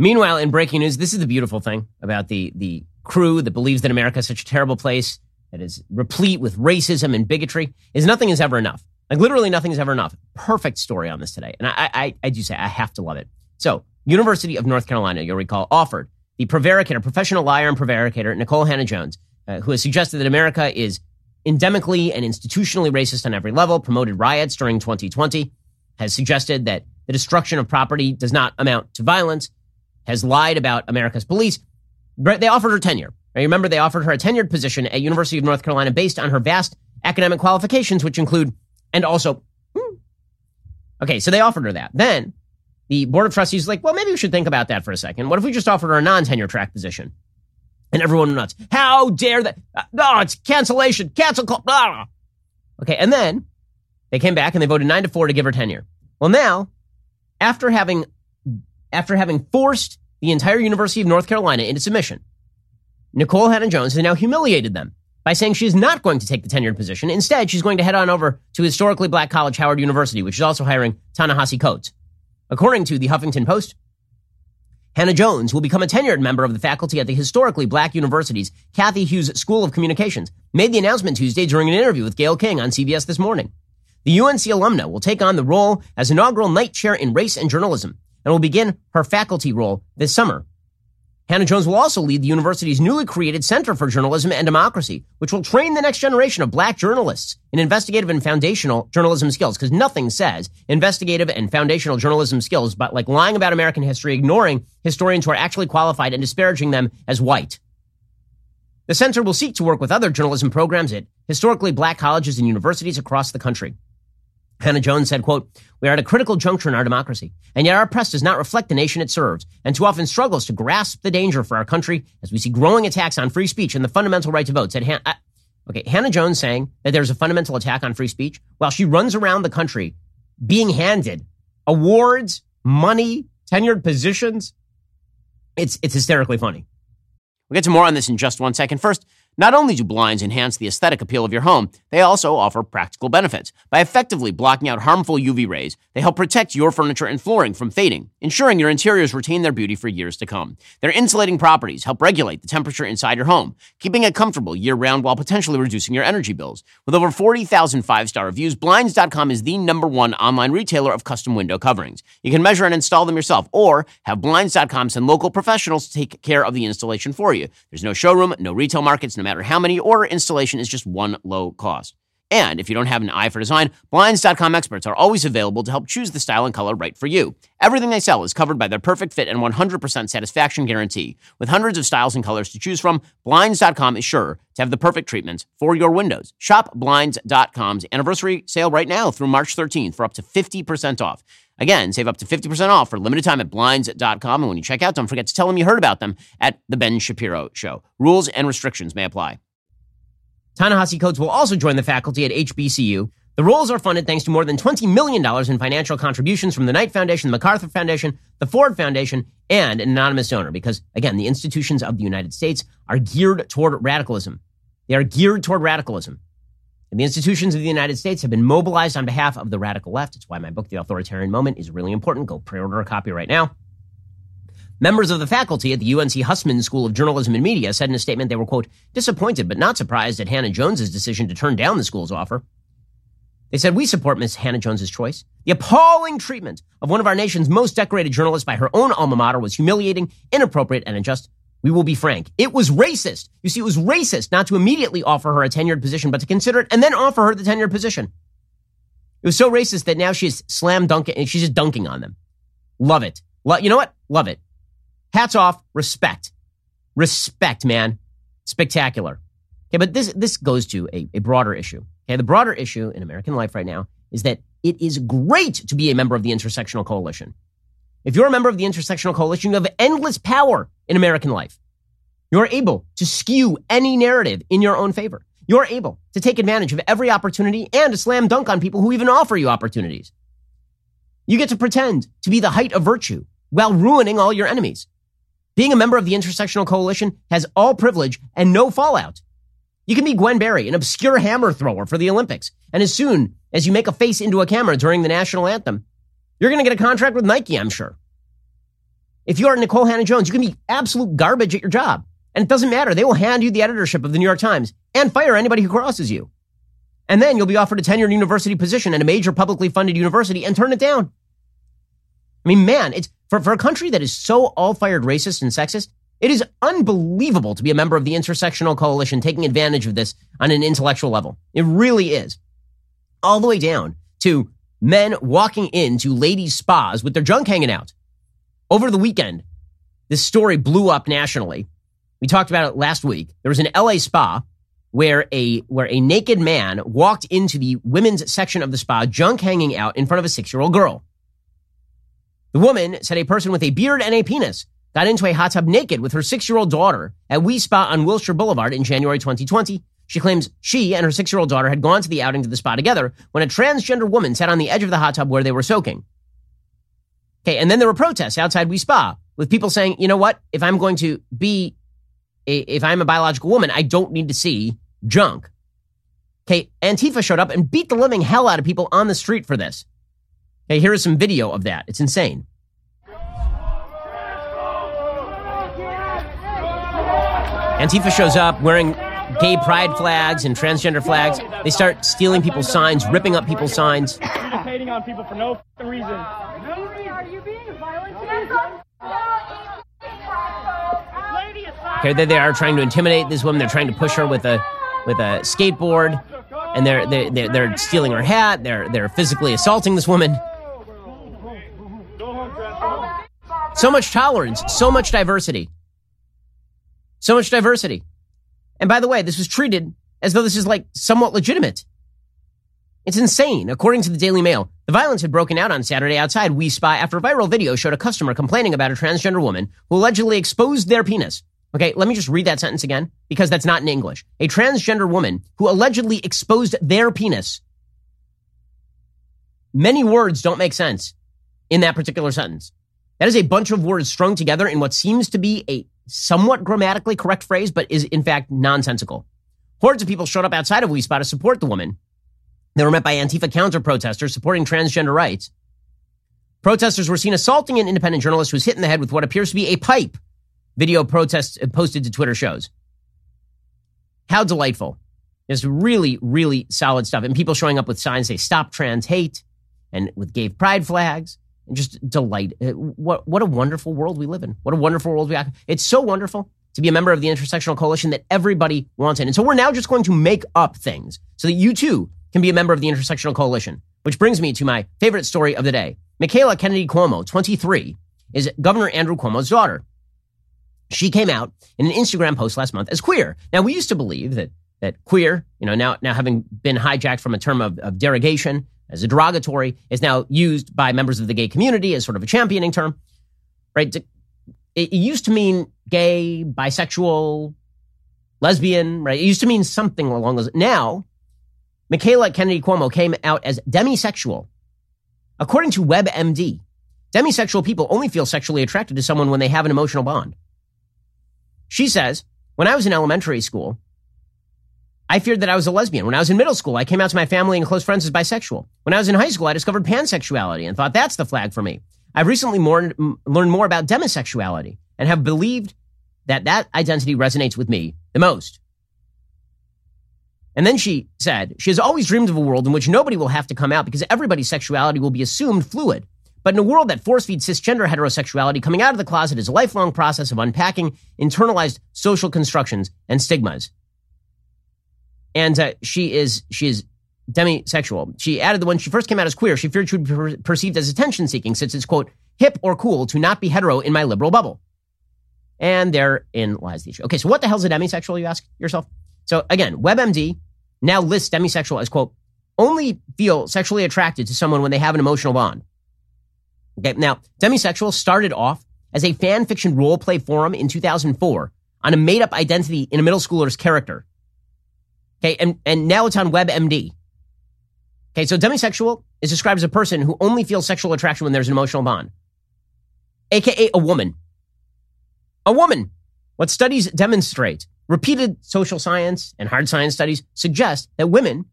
Meanwhile, in breaking news, this is the beautiful thing about the, the crew that believes that America is such a terrible place that is replete with racism and bigotry is nothing is ever enough. Like literally nothing is ever enough. Perfect story on this today. And I, I, I do say I have to love it. So University of North Carolina, you'll recall, offered the prevaricator, professional liar and prevaricator, Nicole Hannah-Jones, uh, who has suggested that America is endemically and institutionally racist on every level, promoted riots during 2020, has suggested that the destruction of property does not amount to violence, has lied about America's police. They offered her tenure. Right? Remember, they offered her a tenured position at University of North Carolina based on her vast academic qualifications, which include, and also, hmm. okay, so they offered her that. Then the board of trustees is like, well, maybe we should think about that for a second. What if we just offered her a non-tenure track position? And everyone nuts. How dare that? Uh, no, it's cancellation. Cancel. Blah. Okay. And then they came back and they voted nine to four to give her tenure. Well, now, after having, after having forced the entire University of North Carolina into submission, Nicole Hannah-Jones has now humiliated them by saying she is not going to take the tenured position. Instead, she's going to head on over to historically black college Howard University, which is also hiring Ta-Nehisi Coates. According to the Huffington Post, Hannah-Jones will become a tenured member of the faculty at the historically black university's Cathy Hughes School of Communications, made the announcement Tuesday during an interview with Gayle King on CBS this morning. The UNC alumna will take on the role as inaugural Knight Chair in Race and Journalism and will begin her faculty role this summer. Hannah-Jones will also lead the university's newly created Center for Journalism and Democracy, which will train the next generation of black journalists in investigative and foundational journalism skills. Because nothing says investigative and foundational journalism skills, but like lying about American history, ignoring historians who are actually qualified and disparaging them as white. The center will seek to work with other journalism programs at historically black colleges and universities across the country. Hannah-Jones said, quote, We are at a critical juncture in our democracy, and yet our press does not reflect the nation it serves, and too often struggles to grasp the danger for our country as we see growing attacks on free speech and the fundamental right to vote, said Han- uh, Okay, Hannah-Jones saying that there's a fundamental attack on free speech while she runs around the country being handed awards, money, tenured positions. It's, it's hysterically funny. We'll get to more on this in just one second. First, Not only do blinds enhance the aesthetic appeal of your home, they also offer practical benefits. By effectively blocking out harmful UV rays, they help protect your furniture and flooring from fading, ensuring your interiors retain their beauty for years to come. Their insulating properties help regulate the temperature inside your home, keeping it comfortable year round while potentially reducing your energy bills. With over 40,000 five star reviews, Blinds.com is the number one online retailer of custom window coverings. You can measure and install them yourself, or have Blinds.com send local professionals to take care of the installation for you. There's no showroom, no retail markets, no matter how many, or installation is just one low cost. And if you don't have an eye for design, Blinds.com experts are always available to help choose the style and color right for you. Everything they sell is covered by their perfect fit and 100% satisfaction guarantee. With hundreds of styles and colors to choose from, Blinds.com is sure to have the perfect treatments for your windows. Shop Blinds.com's anniversary sale right now through March 13th for up to 50% off. Again, save up to 50% off for limited time at Blinds.com. And when you check out, don't forget to tell them you heard about them at The Ben Shapiro Show. Rules and restrictions may apply. Ta-Nehisi Coates will also join the faculty at HBCU. The roles are funded thanks to more than $20 million in financial contributions from the Knight Foundation, the MacArthur Foundation, the Ford Foundation, and an anonymous donor. Because, again, the institutions of the United States are geared toward radicalism. They are geared toward radicalism. And the institutions of the United States have been mobilized on behalf of the radical left. It's why my book, The Authoritarian Moment, is really important. Go pre-order a copy right now. Members of the faculty at the UNC Hussman School of Journalism and Media said in a statement they were, quote, disappointed but not surprised at Hannah Jones's decision to turn down the school's offer. They said, we support Miss Hannah Jones's choice. The appalling treatment of one of our nation's most decorated journalists by her own alma mater was humiliating, inappropriate, and unjust. We will be frank. It was racist. You see, it was racist not to immediately offer her a tenured position, but to consider it and then offer her the tenured position. It was so racist that now she's slam dunking, and she's just dunking on them. Love it. Lo- you know what? Love it. Hats off, respect. Respect, man. Spectacular. Okay, but this this goes to a, a broader issue. Okay, the broader issue in American life right now is that it is great to be a member of the intersectional coalition. If you're a member of the intersectional coalition, you have endless power in American life. You're able to skew any narrative in your own favor. You're able to take advantage of every opportunity and to slam dunk on people who even offer you opportunities. You get to pretend to be the height of virtue while ruining all your enemies. Being a member of the intersectional coalition has all privilege and no fallout. You can be Gwen Berry, an obscure hammer thrower for the Olympics. And as soon as you make a face into a camera during the national anthem, you're going to get a contract with Nike, I'm sure. If you are Nicole Hannah-Jones, you can be absolute garbage at your job. And it doesn't matter. They will hand you the editorship of the New York Times and fire anybody who crosses you. And then you'll be offered a tenured university position at a major publicly funded university and turn it down. I mean, man, it's for, for a country that is so all fired racist and sexist, it is unbelievable to be a member of the intersectional coalition taking advantage of this on an intellectual level. It really is. All the way down to men walking into ladies' spas with their junk hanging out. Over the weekend, this story blew up nationally. We talked about it last week. There was an LA spa where a where a naked man walked into the women's section of the spa, junk hanging out in front of a six year old girl. The woman said a person with a beard and a penis got into a hot tub naked with her six year old daughter at Wi Spa on Wilshire Boulevard in January 2020. She claims she and her six year old daughter had gone to the outing to the spa together when a transgender woman sat on the edge of the hot tub where they were soaking. Okay, and then there were protests outside Wi Spa with people saying, you know what? If I'm going to be, if I'm a biological woman, I don't need to see junk. Okay, Antifa showed up and beat the living hell out of people on the street for this. Hey, here is some video of that. It's insane. Antifa shows up wearing gay pride flags and transgender flags. They start stealing people's signs, ripping up people's signs. Hating on people for no reason. Are you being violent Okay, there they are trying to intimidate this woman. They're trying to push her with a with a skateboard, and they're they're they're, they're stealing her hat. They're they're physically assaulting this woman. So much tolerance, so much diversity. So much diversity. And by the way, this was treated as though this is like somewhat legitimate. It's insane. According to the Daily Mail, the violence had broken out on Saturday outside Wi Spa after a viral video showed a customer complaining about a transgender woman who allegedly exposed their penis. Okay, let me just read that sentence again because that's not in English. A transgender woman who allegedly exposed their penis. Many words don't make sense in that particular sentence. That is a bunch of words strung together in what seems to be a somewhat grammatically correct phrase, but is in fact nonsensical. Hordes of people showed up outside of Wi Spa to support the woman. They were met by Antifa counter protesters supporting transgender rights. Protesters were seen assaulting an independent journalist who was hit in the head with what appears to be a pipe. Video protests uh, posted to Twitter shows. How delightful. It's really, really solid stuff. And people showing up with signs say stop trans hate and with gay pride flags just delight. Uh, what, what a wonderful world we live in. What a wonderful world we have. It's so wonderful to be a member of the intersectional coalition that everybody wants in. And so we're now just going to make up things so that you too can be a member of the intersectional coalition, which brings me to my favorite story of the day. Michaela Kennedy Cuomo, 23, is Governor Andrew Cuomo's daughter. She came out in an Instagram post last month as queer. Now, we used to believe that that queer, you know, now now having been hijacked from a term of, of derogation as a derogatory, is now used by members of the gay community as sort of a championing term, right? It used to mean gay, bisexual, lesbian, right? It used to mean something along those. Now, Michaela Kennedy Cuomo came out as demisexual. According to WebMD, demisexual people only feel sexually attracted to someone when they have an emotional bond. She says, when I was in elementary school, I feared that I was a lesbian. When I was in middle school, I came out to my family and close friends as bisexual. When I was in high school, I discovered pansexuality and thought that's the flag for me. I've recently more, learned more about demisexuality and have believed that that identity resonates with me the most. And then she said, she has always dreamed of a world in which nobody will have to come out because everybody's sexuality will be assumed fluid. But in a world that force feeds cisgender heterosexuality, coming out of the closet is a lifelong process of unpacking internalized social constructions and stigmas and uh, she is she is demisexual. She added that when she first came out as queer, she feared she would be per- perceived as attention seeking, since it's quote hip or cool to not be hetero in my liberal bubble. And therein lies the issue. Okay, so what the hell is a demisexual? You ask yourself. So again, WebMD now lists demisexual as quote only feel sexually attracted to someone when they have an emotional bond. Okay, now demisexual started off as a fan fiction role play forum in 2004 on a made up identity in a middle schooler's character. Okay, and, and now it's on WebMD. Okay, so demisexual is described as a person who only feels sexual attraction when there's an emotional bond, aka a woman. A woman. What studies demonstrate, repeated social science and hard science studies suggest that women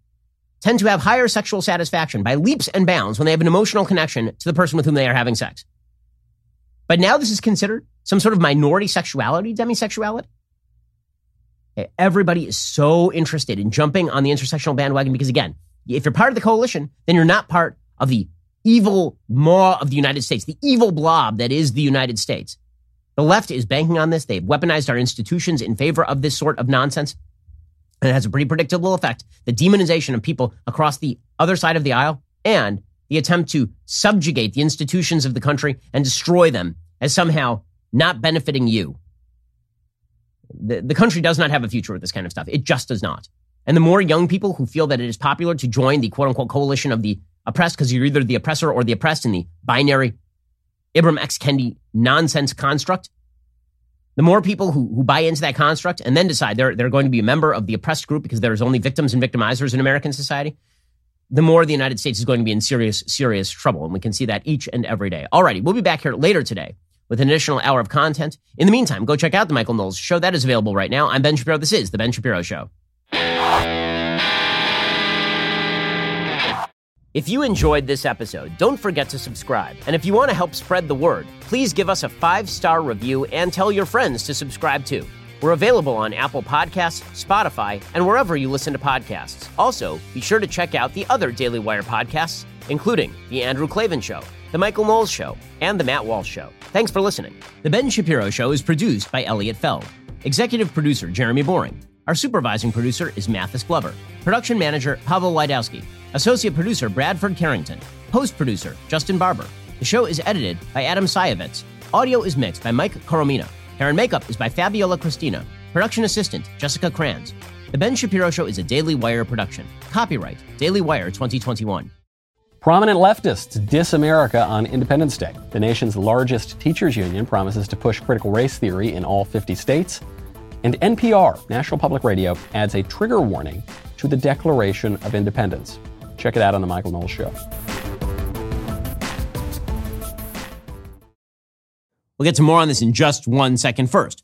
tend to have higher sexual satisfaction by leaps and bounds when they have an emotional connection to the person with whom they are having sex. But now this is considered some sort of minority sexuality, demisexuality. Everybody is so interested in jumping on the intersectional bandwagon because, again, if you're part of the coalition, then you're not part of the evil maw of the United States, the evil blob that is the United States. The left is banking on this. They've weaponized our institutions in favor of this sort of nonsense. And it has a pretty predictable effect the demonization of people across the other side of the aisle and the attempt to subjugate the institutions of the country and destroy them as somehow not benefiting you. The, the country does not have a future with this kind of stuff. It just does not. And the more young people who feel that it is popular to join the quote unquote coalition of the oppressed, because you're either the oppressor or the oppressed in the binary Ibram X. Kendi nonsense construct, the more people who, who buy into that construct and then decide they're, they're going to be a member of the oppressed group because there's only victims and victimizers in American society, the more the United States is going to be in serious, serious trouble. And we can see that each and every day. Alrighty, we'll be back here later today with an additional hour of content. In the meantime, go check out the Michael Knowles show. That is available right now. I'm Ben Shapiro. This is the Ben Shapiro Show. If you enjoyed this episode, don't forget to subscribe. And if you want to help spread the word, please give us a five star review and tell your friends to subscribe too. We're available on Apple Podcasts, Spotify, and wherever you listen to podcasts. Also, be sure to check out the other Daily Wire podcasts, including The Andrew Klavan Show, The Michael Knowles Show, and The Matt Walsh Show. Thanks for listening. The Ben Shapiro Show is produced by Elliot Feld. Executive producer Jeremy Boring. Our supervising producer is Mathis Glover. Production manager Pavel Wydowski. Associate producer Bradford Carrington. Post producer Justin Barber. The show is edited by Adam Sayevitz. Audio is mixed by Mike Coromina. Hair and makeup is by Fabiola Cristina. Production assistant Jessica Kranz. The Ben Shapiro Show is a Daily Wire production. Copyright Daily Wire 2021. Prominent leftists diss America on Independence Day. The nation's largest teachers union promises to push critical race theory in all 50 states. And NPR, National Public Radio, adds a trigger warning to the Declaration of Independence. Check it out on The Michael Knowles Show. We'll get to more on this in just one second. First,